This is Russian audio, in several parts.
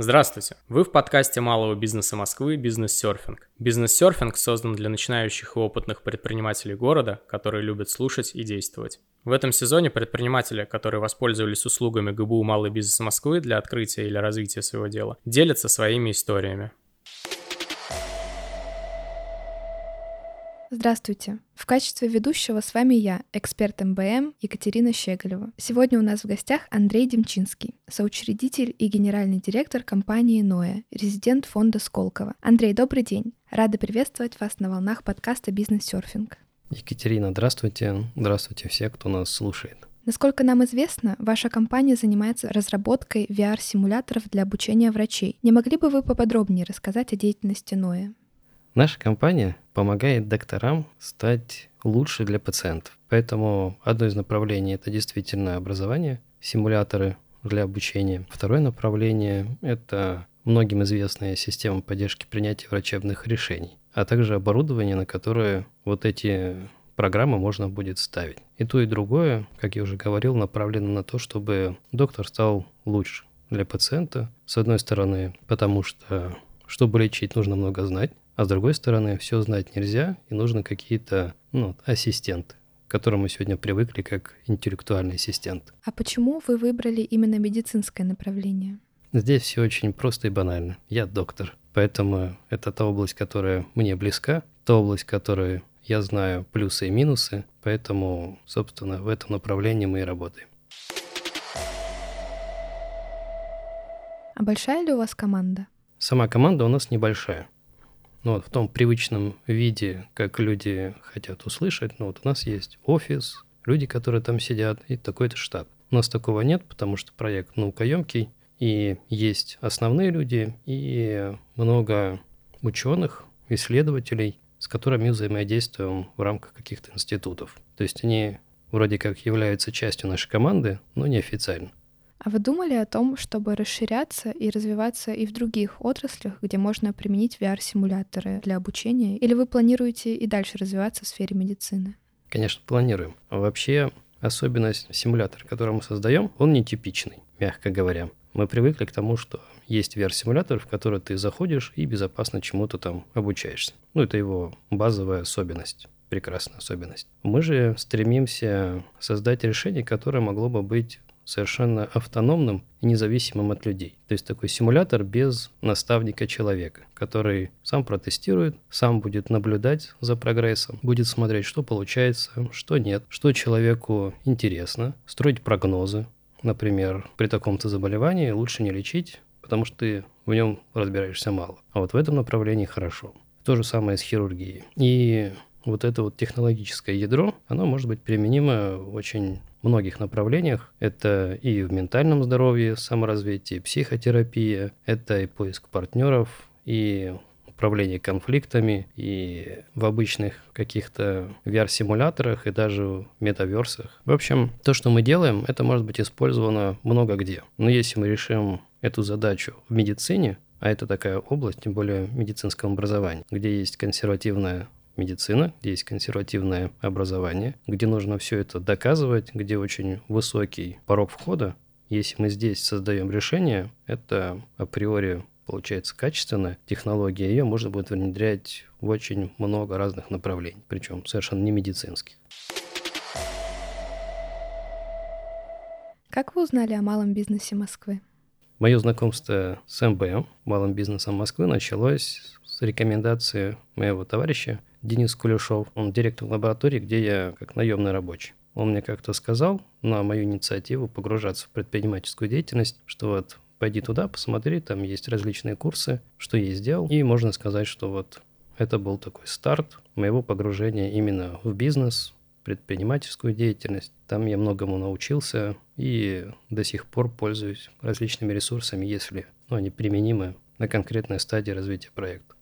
Здравствуйте! Вы в подкасте малого бизнеса Москвы «Бизнес-серфинг». Бизнес-серфинг создан для начинающих и опытных предпринимателей города, которые любят слушать и действовать. В этом сезоне предприниматели, которые воспользовались услугами ГБУ «Малый бизнес Москвы» для открытия или развития своего дела, делятся своими историями. Здравствуйте! В качестве ведущего с вами я, эксперт МБМ Екатерина Щеголева. Сегодня у нас в гостях Андрей Демчинский, соучредитель и генеральный директор компании «Ноя», резидент фонда Сколково. Андрей, добрый день! Рада приветствовать вас на волнах подкаста «Бизнес-серфинг». Екатерина, здравствуйте. Здравствуйте все, кто нас слушает. Насколько нам известно, ваша компания занимается разработкой VR-симуляторов для обучения врачей. Не могли бы вы поподробнее рассказать о деятельности Ноя? Наша компания помогает докторам стать лучше для пациентов. Поэтому одно из направлений это действительно образование, симуляторы для обучения. Второе направление это многим известная система поддержки принятия врачебных решений, а также оборудование, на которое вот эти программы можно будет ставить. И то, и другое, как я уже говорил, направлено на то, чтобы доктор стал лучше для пациента. С одной стороны, потому что, чтобы лечить, нужно много знать. А с другой стороны, все знать нельзя, и нужны какие-то ну, ассистенты к которому сегодня привыкли как интеллектуальный ассистент. А почему вы выбрали именно медицинское направление? Здесь все очень просто и банально. Я доктор, поэтому это та область, которая мне близка, та область, которую я знаю плюсы и минусы, поэтому, собственно, в этом направлении мы и работаем. А большая ли у вас команда? Сама команда у нас небольшая ну, вот в том привычном виде, как люди хотят услышать. Ну, вот у нас есть офис, люди, которые там сидят, и такой-то штат. У нас такого нет, потому что проект наукоемкий, и есть основные люди, и много ученых, исследователей, с которыми взаимодействуем в рамках каких-то институтов. То есть они вроде как являются частью нашей команды, но неофициально. А вы думали о том, чтобы расширяться и развиваться и в других отраслях, где можно применить VR-симуляторы для обучения? Или вы планируете и дальше развиваться в сфере медицины? Конечно, планируем. Вообще особенность симулятора, который мы создаем, он нетипичный, мягко говоря. Мы привыкли к тому, что есть VR-симулятор, в который ты заходишь и безопасно чему-то там обучаешься. Ну, это его базовая особенность прекрасная особенность. Мы же стремимся создать решение, которое могло бы быть совершенно автономным и независимым от людей. То есть такой симулятор без наставника человека, который сам протестирует, сам будет наблюдать за прогрессом, будет смотреть, что получается, что нет, что человеку интересно, строить прогнозы. Например, при таком-то заболевании лучше не лечить, потому что ты в нем разбираешься мало. А вот в этом направлении хорошо. То же самое с хирургией. И вот это вот технологическое ядро, оно может быть применимо очень многих направлениях. Это и в ментальном здоровье, саморазвитие, психотерапия, это и поиск партнеров, и управление конфликтами и в обычных каких-то VR-симуляторах и даже в метаверсах. В общем, то, что мы делаем, это может быть использовано много где. Но если мы решим эту задачу в медицине, а это такая область, тем более в медицинском образовании, где есть консервативная медицина, где есть консервативное образование, где нужно все это доказывать, где очень высокий порог входа. Если мы здесь создаем решение, это априори получается качественная технология, ее можно будет внедрять в очень много разных направлений, причем совершенно не медицинских. Как вы узнали о малом бизнесе Москвы? Мое знакомство с МБМ, малым бизнесом Москвы, началось с рекомендации моего товарища Денис Кулешов. Он директор лаборатории, где я как наемный рабочий. Он мне как-то сказал на мою инициативу погружаться в предпринимательскую деятельность, что вот пойди туда, посмотри, там есть различные курсы, что я сделал. И можно сказать, что вот это был такой старт моего погружения именно в бизнес, предпринимательскую деятельность. Там я многому научился и до сих пор пользуюсь различными ресурсами, если ну, они применимы на конкретной стадии развития проекта.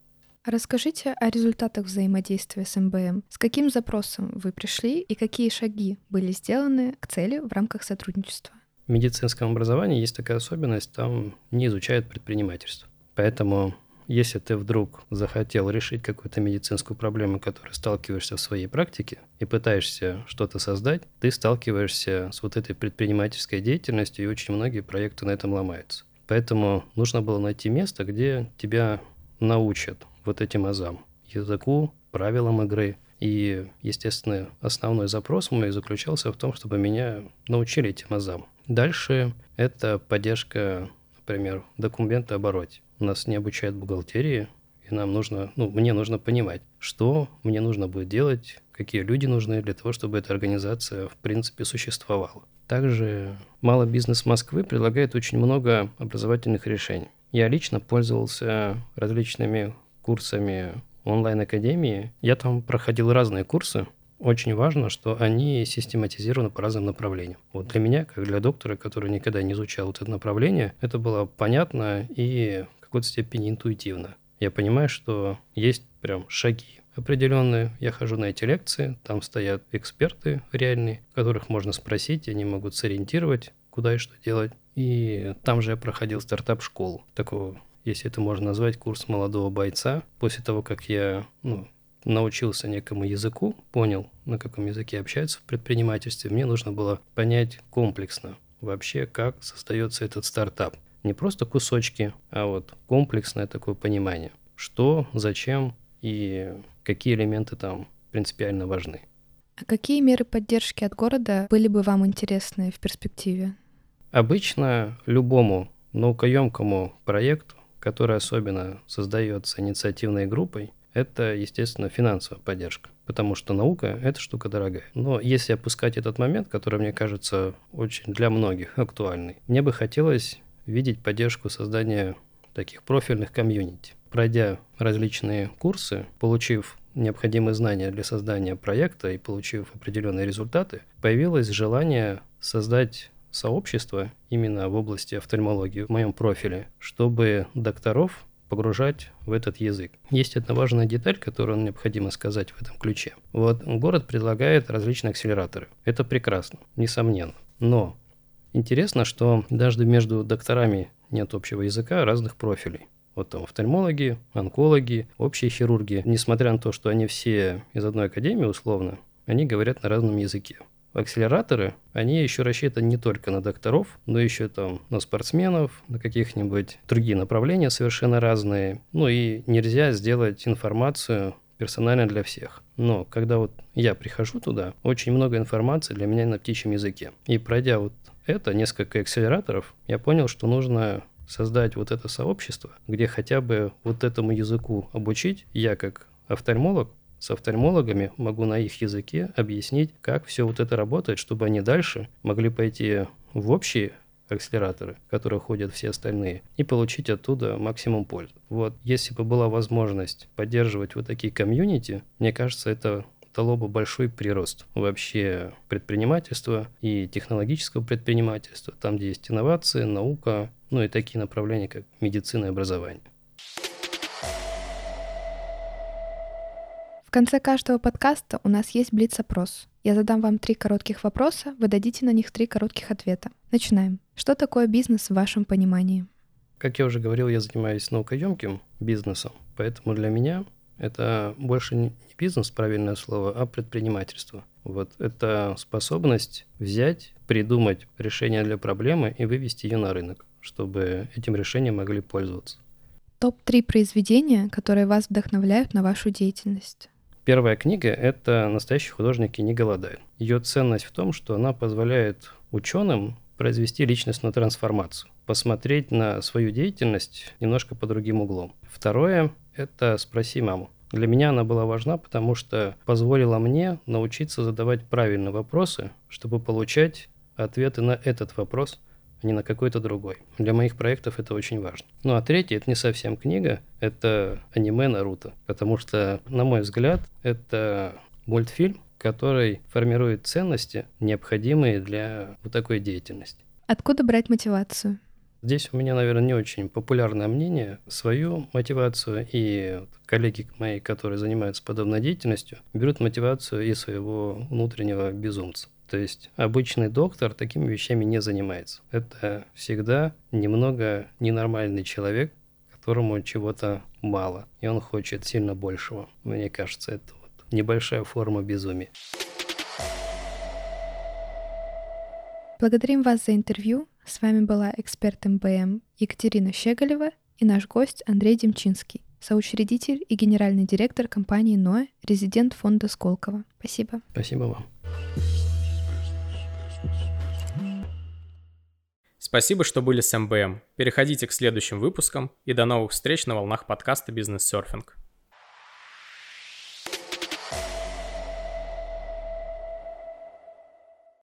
Расскажите о результатах взаимодействия с МБМ. С каким запросом вы пришли и какие шаги были сделаны к цели в рамках сотрудничества? В медицинском образовании есть такая особенность, там не изучают предпринимательство. Поэтому если ты вдруг захотел решить какую-то медицинскую проблему, которой сталкиваешься в своей практике, и пытаешься что-то создать, ты сталкиваешься с вот этой предпринимательской деятельностью, и очень многие проекты на этом ломаются. Поэтому нужно было найти место, где тебя научат вот этим азам, языку, правилам игры. И, естественно, основной запрос мой заключался в том, чтобы меня научили этим азам. Дальше это поддержка, например, документа обороте. Нас не обучают бухгалтерии, и нам нужно, ну, мне нужно понимать, что мне нужно будет делать, какие люди нужны для того, чтобы эта организация, в принципе, существовала. Также Малый бизнес Москвы предлагает очень много образовательных решений. Я лично пользовался различными курсами онлайн-академии. Я там проходил разные курсы. Очень важно, что они систематизированы по разным направлениям. Вот для меня, как для доктора, который никогда не изучал это направление, это было понятно и в какой-то степени интуитивно. Я понимаю, что есть прям шаги определенные. Я хожу на эти лекции, там стоят эксперты реальные, которых можно спросить, они могут сориентировать, куда и что делать. И там же я проходил стартап-школу, такого, если это можно назвать, курс молодого бойца. После того, как я ну, научился некому языку, понял, на каком языке общаются в предпринимательстве, мне нужно было понять комплексно вообще, как создается этот стартап. Не просто кусочки, а вот комплексное такое понимание, что, зачем и какие элементы там принципиально важны. А какие меры поддержки от города были бы вам интересны в перспективе? Обычно любому наукоемкому проекту, который особенно создается инициативной группой, это, естественно, финансовая поддержка, потому что наука – это штука дорогая. Но если опускать этот момент, который, мне кажется, очень для многих актуальный, мне бы хотелось видеть поддержку создания таких профильных комьюнити. Пройдя различные курсы, получив необходимые знания для создания проекта и получив определенные результаты, появилось желание создать сообщество именно в области офтальмологии в моем профиле, чтобы докторов погружать в этот язык. Есть одна важная деталь, которую необходимо сказать в этом ключе. Вот город предлагает различные акселераторы. Это прекрасно, несомненно. Но интересно, что даже между докторами нет общего языка разных профилей. Вот там офтальмологи, онкологи, общие хирурги. Несмотря на то, что они все из одной академии условно, они говорят на разном языке. Акселераторы, они еще рассчитаны не только на докторов, но еще там на спортсменов, на каких-нибудь другие направления совершенно разные. Ну и нельзя сделать информацию персонально для всех. Но когда вот я прихожу туда, очень много информации для меня на птичьем языке. И пройдя вот это, несколько акселераторов, я понял, что нужно создать вот это сообщество, где хотя бы вот этому языку обучить. Я как офтальмолог с офтальмологами могу на их языке объяснить, как все вот это работает, чтобы они дальше могли пойти в общие акселераторы, в которые ходят все остальные, и получить оттуда максимум пользы. Вот, если бы была возможность поддерживать вот такие комьюнити, мне кажется, это дало бы большой прирост вообще предпринимательства и технологического предпринимательства, там, где есть инновации, наука, ну и такие направления, как медицина и образование. Конце каждого подкаста у нас есть блиц-опрос. Я задам вам три коротких вопроса, вы дадите на них три коротких ответа. Начинаем. Что такое бизнес в вашем понимании? Как я уже говорил, я занимаюсь наукоемким бизнесом, поэтому для меня это больше не бизнес, правильное слово, а предпринимательство. Вот это способность взять, придумать решение для проблемы и вывести ее на рынок, чтобы этим решением могли пользоваться. Топ-3 произведения, которые вас вдохновляют на вашу деятельность. Первая книга – это «Настоящие художники не голодают». Ее ценность в том, что она позволяет ученым произвести личностную трансформацию, посмотреть на свою деятельность немножко по другим углом. Второе это «Спроси маму». Для меня она была важна, потому что позволила мне научиться задавать правильные вопросы, чтобы получать ответы на этот вопрос, а не на какой-то другой. Для моих проектов это очень важно. Ну а третье, это не совсем книга, это аниме Наруто, потому что, на мой взгляд, это мультфильм, который формирует ценности, необходимые для вот такой деятельности. Откуда брать мотивацию? Здесь у меня, наверное, не очень популярное мнение. Свою мотивацию и коллеги мои, которые занимаются подобной деятельностью, берут мотивацию из своего внутреннего безумца. То есть обычный доктор такими вещами не занимается. Это всегда немного ненормальный человек, которому чего-то мало, и он хочет сильно большего. Мне кажется, это вот небольшая форма безумия. Благодарим вас за интервью. С вами была эксперт МБМ Екатерина Щеголева и наш гость Андрей Демчинский, соучредитель и генеральный директор компании НОЭ, резидент фонда Сколково. Спасибо. Спасибо вам. Спасибо, что были с МБМ. Переходите к следующим выпускам и до новых встреч на волнах подкаста «Бизнес-серфинг».